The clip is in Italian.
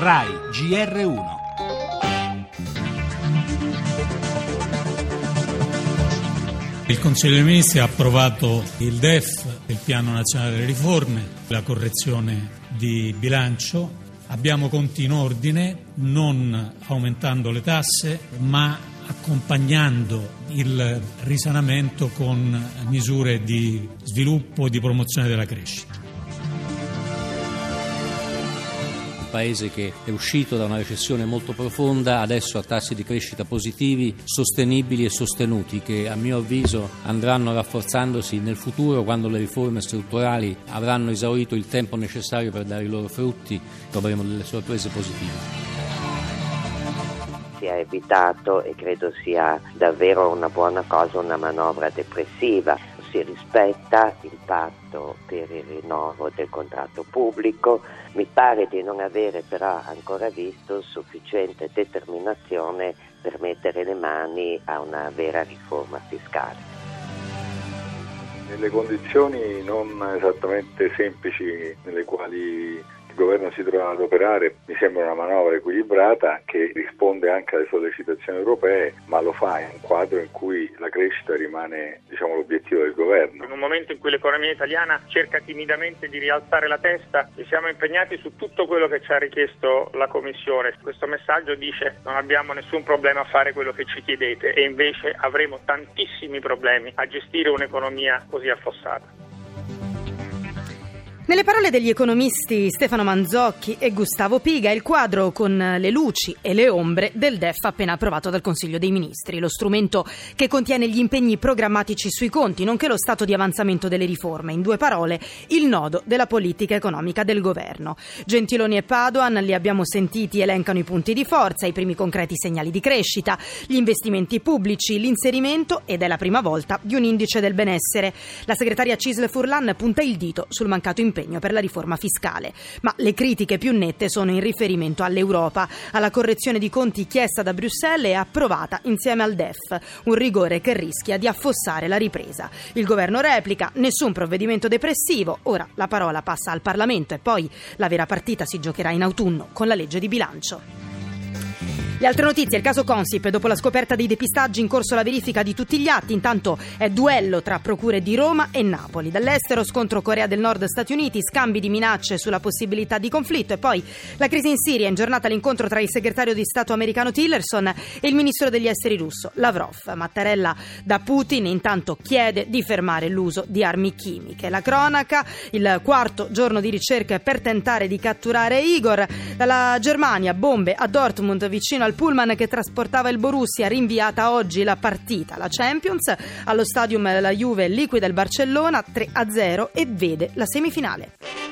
RAI GR1 Il Consiglio dei Ministri ha approvato il DEF, il Piano Nazionale delle Riforme, la correzione di bilancio. Abbiamo conti in ordine, non aumentando le tasse, ma accompagnando il risanamento con misure di sviluppo e di promozione della crescita. Paese che è uscito da una recessione molto profonda, adesso ha tassi di crescita positivi, sostenibili e sostenuti, che a mio avviso andranno rafforzandosi nel futuro quando le riforme strutturali avranno esaurito il tempo necessario per dare i loro frutti, troveremo delle sorprese positive si è evitato e credo sia davvero una buona cosa una manovra depressiva. Si rispetta il patto per il rinnovo del contratto pubblico, mi pare di non avere però ancora visto sufficiente determinazione per mettere le mani a una vera riforma fiscale. Nelle condizioni non esattamente semplici nelle quali governo si trova ad operare mi sembra una manovra equilibrata che risponde anche alle sollecitazioni europee, ma lo fa in un quadro in cui la crescita rimane diciamo, l'obiettivo del governo. In un momento in cui l'economia italiana cerca timidamente di rialzare la testa, ci siamo impegnati su tutto quello che ci ha richiesto la Commissione. Questo messaggio dice non abbiamo nessun problema a fare quello che ci chiedete e invece avremo tantissimi problemi a gestire un'economia così affossata. Nelle parole degli economisti Stefano Manzocchi e Gustavo Piga, il quadro con le luci e le ombre del DEF appena approvato dal Consiglio dei Ministri, lo strumento che contiene gli impegni programmatici sui conti, nonché lo stato di avanzamento delle riforme. In due parole, il nodo della politica economica del governo. Gentiloni e Padoan li abbiamo sentiti, elencano i punti di forza, i primi concreti segnali di crescita, gli investimenti pubblici, l'inserimento, ed è la prima volta, di un indice del benessere. La segretaria Cisle Furlan punta il dito sul mancato impegno impegno per la riforma fiscale. Ma le critiche più nette sono in riferimento all'Europa, alla correzione di conti chiesta da Bruxelles e approvata insieme al DEF, un rigore che rischia di affossare la ripresa. Il governo replica, nessun provvedimento depressivo, ora la parola passa al Parlamento e poi la vera partita si giocherà in autunno con la legge di bilancio. Le altre notizie, il caso Consip, dopo la scoperta dei depistaggi in corso la verifica di tutti gli atti, intanto è duello tra procure di Roma e Napoli. Dall'estero scontro Corea del Nord-Stati Uniti, scambi di minacce sulla possibilità di conflitto e poi la crisi in Siria, in giornata l'incontro tra il segretario di Stato americano Tillerson e il ministro degli esteri russo Lavrov. Mattarella da Putin intanto chiede di fermare l'uso di armi chimiche. La cronaca, il quarto giorno di ricerca per tentare di catturare Igor. Dalla Germania, bombe a Dortmund vicino al al pullman che trasportava il Borussia, rinviata oggi la partita. La Champions allo stadium la Juve liquida il Barcellona 3-0 e vede la semifinale.